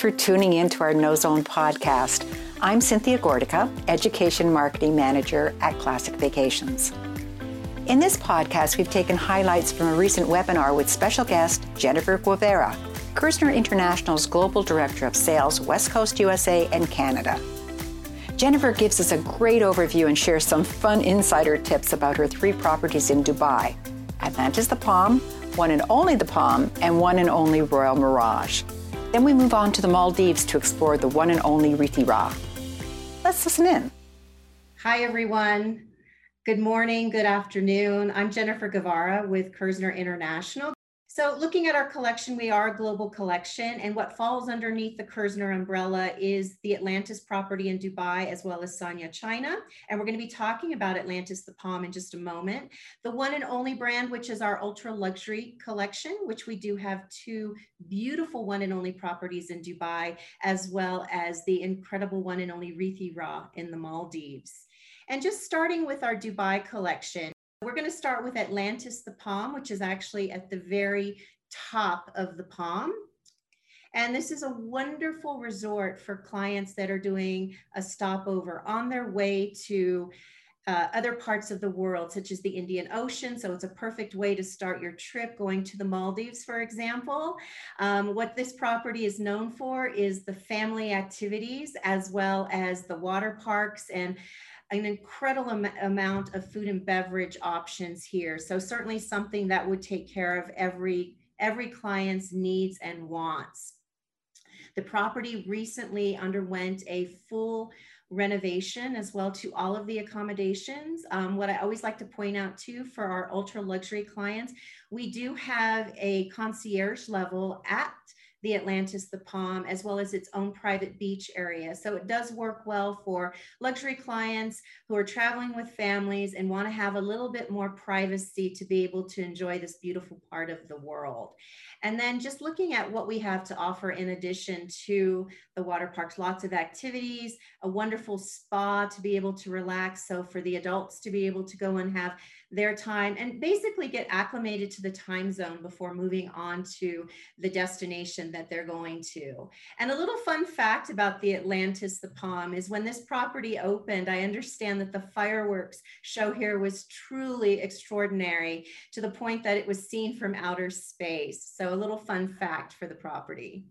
for tuning in to our No Zone podcast. I'm Cynthia Gordica, Education Marketing Manager at Classic Vacations. In this podcast, we've taken highlights from a recent webinar with special guest Jennifer Guevara, Kerzner International's Global Director of Sales, West Coast USA and Canada. Jennifer gives us a great overview and shares some fun insider tips about her three properties in Dubai Atlantis the Palm, one and only the Palm, and one and only Royal Mirage. Then we move on to the Maldives to explore the one and only Reethi Rah. Let's listen in. Hi, everyone. Good morning, good afternoon. I'm Jennifer Guevara with Kerzner International. So looking at our collection, we are a global collection and what falls underneath the Kerzner umbrella is the Atlantis property in Dubai as well as Sanya China. And we're gonna be talking about Atlantis the Palm in just a moment. The one and only brand, which is our ultra luxury collection, which we do have two beautiful one and only properties in Dubai, as well as the incredible one and only Reethi Rah in the Maldives. And just starting with our Dubai collection, we're going to start with Atlantis the Palm, which is actually at the very top of the palm. And this is a wonderful resort for clients that are doing a stopover on their way to uh, other parts of the world, such as the Indian Ocean. So it's a perfect way to start your trip going to the Maldives, for example. Um, what this property is known for is the family activities as well as the water parks and an incredible am- amount of food and beverage options here. So certainly something that would take care of every every client's needs and wants. The property recently underwent a full renovation as well to all of the accommodations. Um, what I always like to point out too for our ultra luxury clients, we do have a concierge level at the Atlantis, the Palm, as well as its own private beach area. So it does work well for luxury clients who are traveling with families and want to have a little bit more privacy to be able to enjoy this beautiful part of the world. And then just looking at what we have to offer in addition to the water parks, lots of activities, a wonderful spa to be able to relax. So for the adults to be able to go and have their time and basically get acclimated to the time zone before moving on to the destination that they're going to. And a little fun fact about the Atlantis, the Palm, is when this property opened, I understand that the fireworks show here was truly extraordinary to the point that it was seen from outer space. So a little fun fact for the property.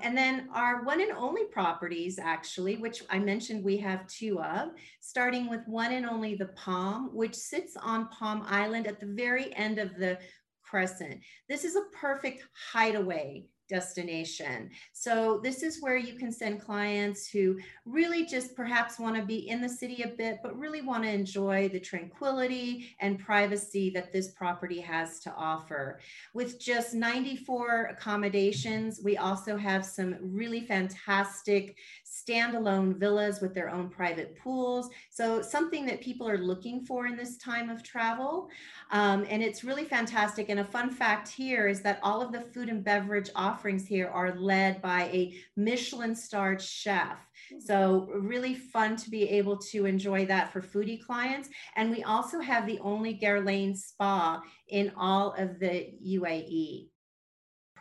And then our one and only properties, actually, which I mentioned we have two of, starting with one and only the Palm, which sits on Palm Island at the very end of the crescent. This is a perfect hideaway destination. So this is where you can send clients who really just perhaps want to be in the city a bit, but really want to enjoy the tranquility and privacy that this property has to offer. With just 94 accommodations, we also have some really fantastic standalone villas with their own private pools. So something that people are looking for in this time of travel. Um, and it's really fantastic. And a fun fact here is that all of the food and beverage offerings here are led by a Michelin starred chef. So really fun to be able to enjoy that for foodie clients. And we also have the only Guerlain spa in all of the UAE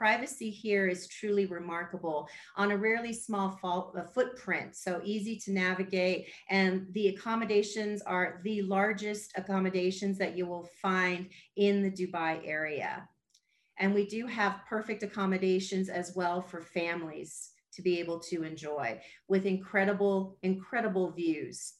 privacy here is truly remarkable on a rarely small uh, footprint, so easy to navigate. And the accommodations are the largest accommodations that you will find in the Dubai area. And we do have perfect accommodations as well for families to be able to enjoy with incredible, incredible views.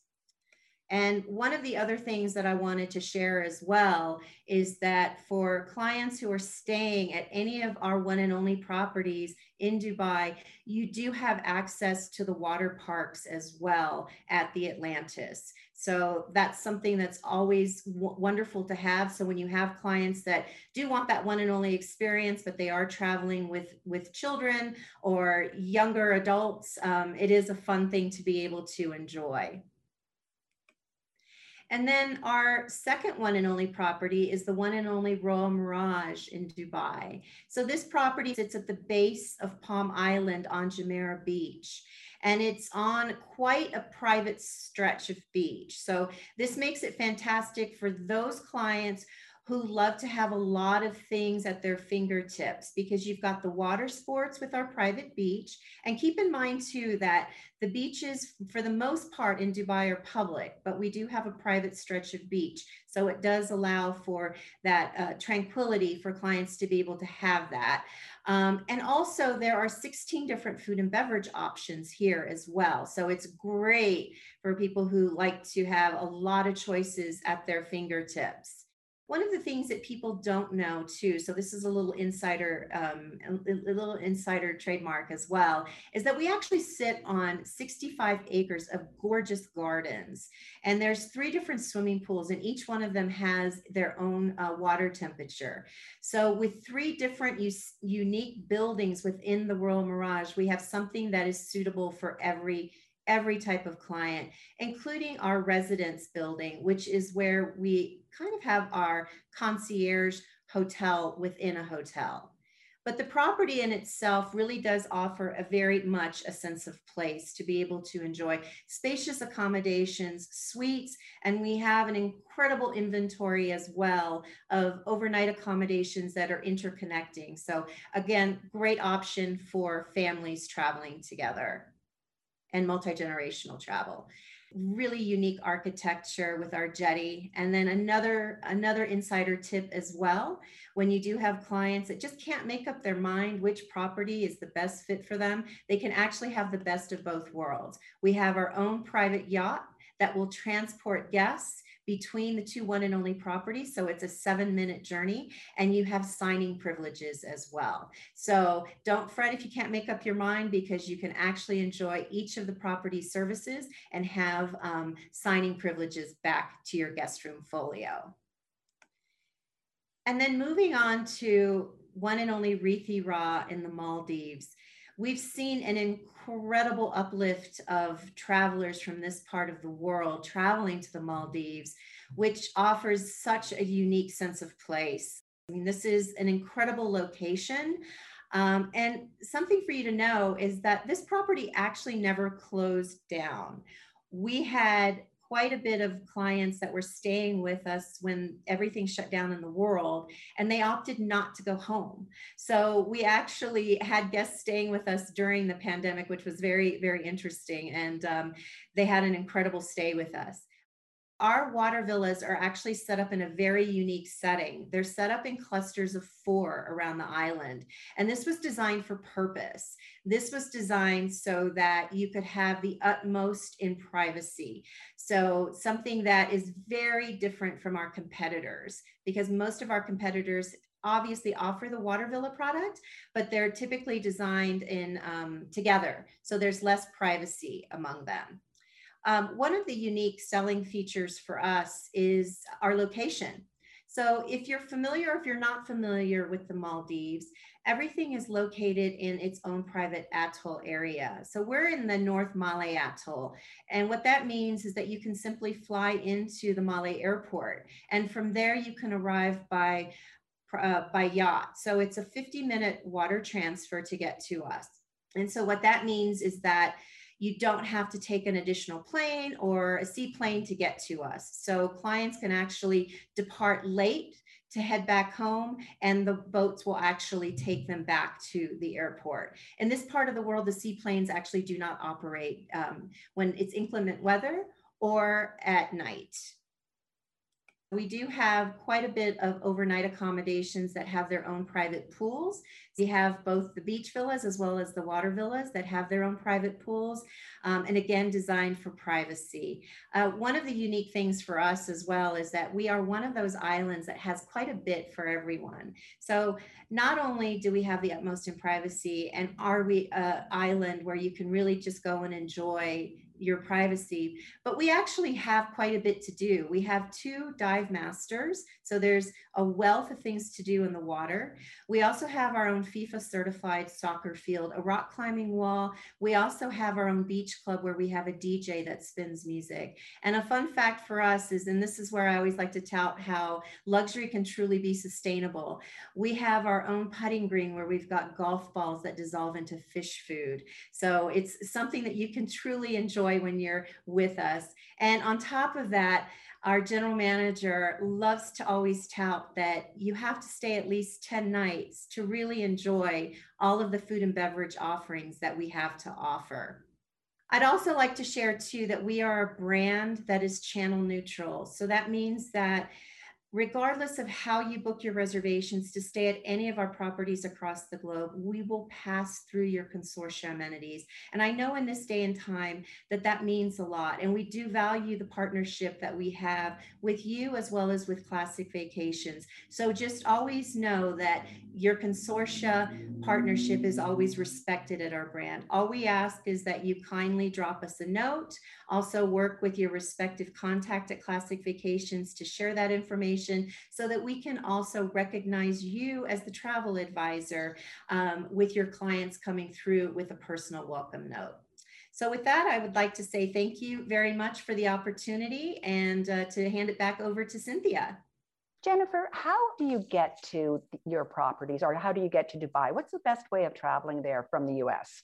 And one of the other things that I wanted to share as well is that for clients who are staying at any of our one and only properties in Dubai, you do have access to the water parks as well at the Atlantis. So that's something that's always w- wonderful to have. So when you have clients that do want that one and only experience, but they are traveling with with children or younger adults, um, it is a fun thing to be able to enjoy. And then our second one and only property is the one and only Royal Mirage in Dubai. So this property sits at the base of Palm Island on Jumeirah Beach. And it's on quite a private stretch of beach. So this makes it fantastic for those clients who love to have a lot of things at their fingertips because you've got the water sports with our private beach. And keep in mind, too, that the beaches, for the most part in Dubai, are public, but we do have a private stretch of beach. So it does allow for that uh, tranquility for clients to be able to have that. Um, and also, there are 16 different food and beverage options here as well. So it's great for people who like to have a lot of choices at their fingertips. One of the things that people don't know too, so this is a little insider, um, a, little insider trademark as well, is that we actually sit on 65 acres of gorgeous gardens, and there's three different swimming pools, and each one of them has their own uh, water temperature. So with three different unique buildings within the Royal Mirage, we have something that is suitable for every every type of client, including our residence building, which is where we kind of have our concierge hotel within a hotel. But the property in itself really does offer a very much a sense of place to be able to enjoy spacious accommodations, suites, and we have an incredible inventory as well of overnight accommodations that are interconnecting. So again, great option for families traveling together and multi-generational travel. Really unique architecture with our jetty. And then another another insider tip as well when you do have clients that just can't make up their mind which property is the best fit for them they can actually have the best of both worlds. We have our own private yacht that will transport guests between the two one and only properties. So it's a seven minute journey and you have signing privileges as well. So don't fret if you can't make up your mind because you can actually enjoy each of the property services and have um, signing privileges back to your guest room folio. And then moving on to one and only Reethi Rah in the Maldives we've seen an incredible uplift of travelers from this part of the world traveling to the Maldives, which offers such a unique sense of place. I mean, this is an incredible location. Um, and something for you to know is that this property actually never closed down. We had quite a bit of clients that were staying with us when everything shut down in the world and they opted not to go home. So we actually had guests staying with us during the pandemic which was very very interesting and um, they had an incredible stay with us our water villas are actually set up in a very unique setting. They're set up in clusters of four around the island. And this was designed for purpose. This was designed so that you could have the utmost in privacy. So, something that is very different from our competitors, because most of our competitors obviously offer the water villa product but they're typically designed in um, together so there's less privacy among them um, one of the unique selling features for us is our location. So if you're familiar, if you're not familiar with the Maldives, everything is located in its own private atoll area. So we're in the North Malé Atoll. And what that means is that you can simply fly into the Malé airport. And from there, you can arrive by, uh, by yacht. So it's a 50 minute water transfer to get to us. And so what that means is that you don't have to take an additional plane or a seaplane to get to us. So clients can actually depart late to head back home and the boats will actually take them back to the airport. In this part of the world, the seaplanes actually do not operate um, when it's inclement weather or at night. We do have quite a bit of overnight accommodations that have their own private pools. We have both the beach villas as well as the water villas that have their own private pools, um, and again, designed for privacy. Uh, one of the unique things for us as well is that we are one of those islands that has quite a bit for everyone. So not only do we have the utmost in privacy, and are we an island where you can really just go and enjoy your privacy. But we actually have quite a bit to do. We have two dive masters, so there's a wealth of things to do in the water. We also have our own FIFA certified soccer field, a rock climbing wall. We also have our own beach club where we have a DJ that spins music. And a fun fact for us is, and this is where I always like to tout how luxury can truly be sustainable. We have our own putting green where we've got golf balls that dissolve into fish food. So it's something that you can truly enjoy enjoy when you're with us. And on top of that, our general manager loves to always tout that you have to stay at least 10 nights to really enjoy all of the food and beverage offerings that we have to offer. I'd also like to share too that we are a brand that is channel neutral. So that means that regardless of how you book your reservations to stay at any of our properties across the globe, we will pass through your consortia amenities. And I know in this day and time that that means a lot. And we do value the partnership that we have with you as well as with Classic Vacations. So just always know that your consortia partnership is always respected at our brand. All we ask is that you kindly drop us a note, also work with your respective contact at Classic Vacations to share that information information so that we can also recognize you as the travel advisor um, with your clients coming through with a personal welcome note. So with that, I would like to say thank you very much for the opportunity and uh, to hand it back over to Cynthia. Jennifer, how do you get to your properties or how do you get to Dubai? What's the best way of traveling there from the US?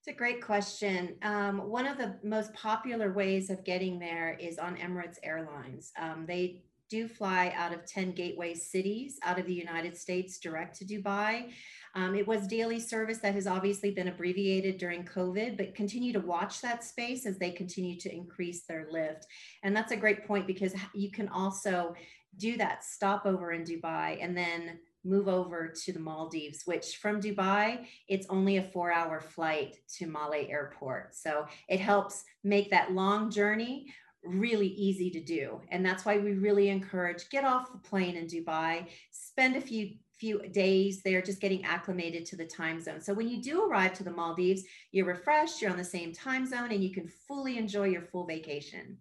It's a great question. Um, one of the most popular ways of getting there is on Emirates Airlines. Um, they do fly out of 10 gateway cities out of the United States direct to Dubai. Um, it was daily service that has obviously been abbreviated during COVID, but continue to watch that space as they continue to increase their lift. And that's a great point because you can also do that stopover in Dubai and then move over to the Maldives, which from Dubai, it's only a four hour flight to Malé Airport. So it helps make that long journey really easy to do. And that's why we really encourage get off the plane in Dubai, spend a few few days there just getting acclimated to the time zone. So when you do arrive to the Maldives, you're refreshed, you're on the same time zone and you can fully enjoy your full vacation.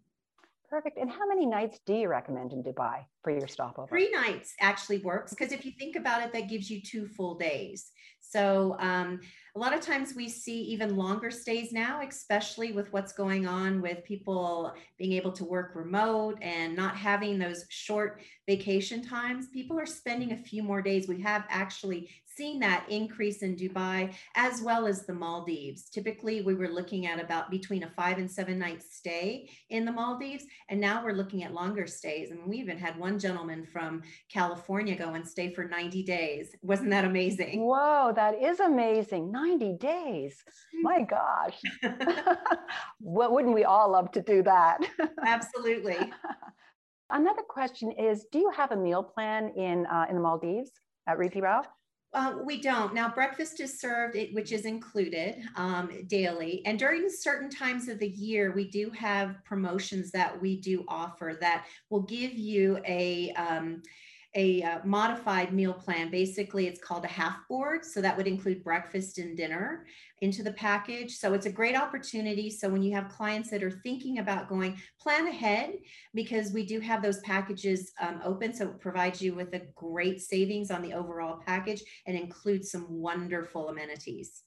Perfect. And how many nights do you recommend in Dubai for your stopover? Three nights actually works because if you think about it, that gives you two full days. So um, a lot of times we see even longer stays now, especially with what's going on with people being able to work remote and not having those short vacation times. People are spending a few more days. We have actually seen that increase in Dubai as well as the Maldives. Typically, we were looking at about between a five and seven night stay in the Maldives, and now we're looking at longer stays. I and mean, we even had one gentleman from California go and stay for 90 days. Wasn't that amazing? Whoa, that is amazing. 90 days. My gosh. what wouldn't we all love to do that? Absolutely. Another question is Do you have a meal plan in, uh, in the Maldives at Reethi Rah? Uh, we don't. Now, breakfast is served, which is included um, daily. And during certain times of the year, we do have promotions that we do offer that will give you a um, a uh, modified meal plan. Basically, it's called a half board. So that would include breakfast and dinner into the package. So it's a great opportunity. So when you have clients that are thinking about going, plan ahead because we do have those packages um, open. So it provides you with a great savings on the overall package and includes some wonderful amenities.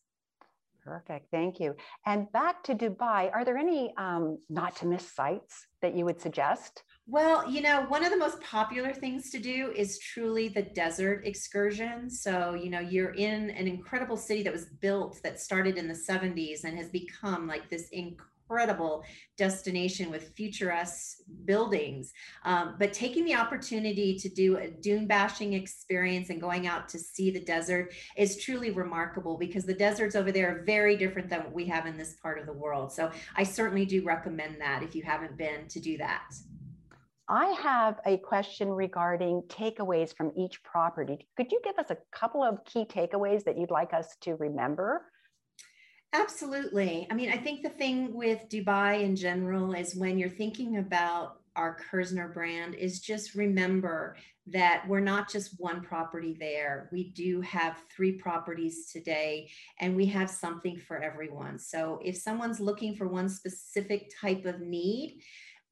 Perfect. Thank you. And back to Dubai, are there any um, not to miss sites that you would suggest? Well, you know, one of the most popular things to do is truly the desert excursion. So, you know, you're in an incredible city that was built that started in the 70s and has become like this incredible destination with futuresque buildings. Um, but taking the opportunity to do a dune bashing experience and going out to see the desert is truly remarkable because the deserts over there are very different than what we have in this part of the world. So I certainly do recommend that if you haven't been to do that. I have a question regarding takeaways from each property. Could you give us a couple of key takeaways that you'd like us to remember? Absolutely. I mean, I think the thing with Dubai in general is when you're thinking about our Kerzner brand is just remember that we're not just one property there. We do have three properties today and we have something for everyone. So if someone's looking for one specific type of need,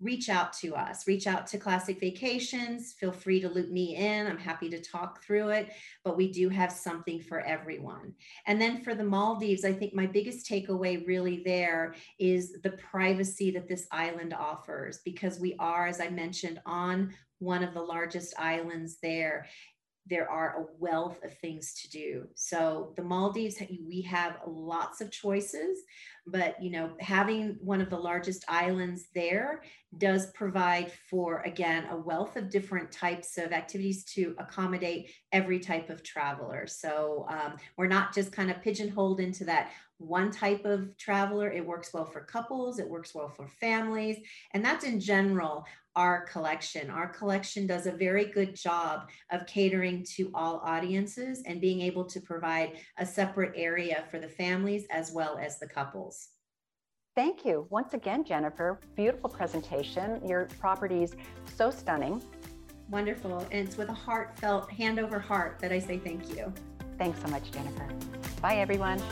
reach out to us, reach out to Classic Vacations. Feel free to loop me in. I'm happy to talk through it, but we do have something for everyone. And then for the Maldives, I think my biggest takeaway really there is the privacy that this island offers because we are, as I mentioned, on one of the largest islands there there are a wealth of things to do. So the Maldives, we have lots of choices, but you know, having one of the largest islands there does provide for again a wealth of different types of activities to accommodate every type of traveler. So um, we're not just kind of pigeonholed into that one type of traveler. It works well for couples, it works well for families, and that's in general our collection. Our collection does a very good job of catering to all audiences and being able to provide a separate area for the families as well as the couples. Thank you. Once again, Jennifer, beautiful presentation. Your property is so stunning. Wonderful. And it's with a heartfelt hand over heart that I say thank you. Thanks so much, Jennifer. Bye, everyone.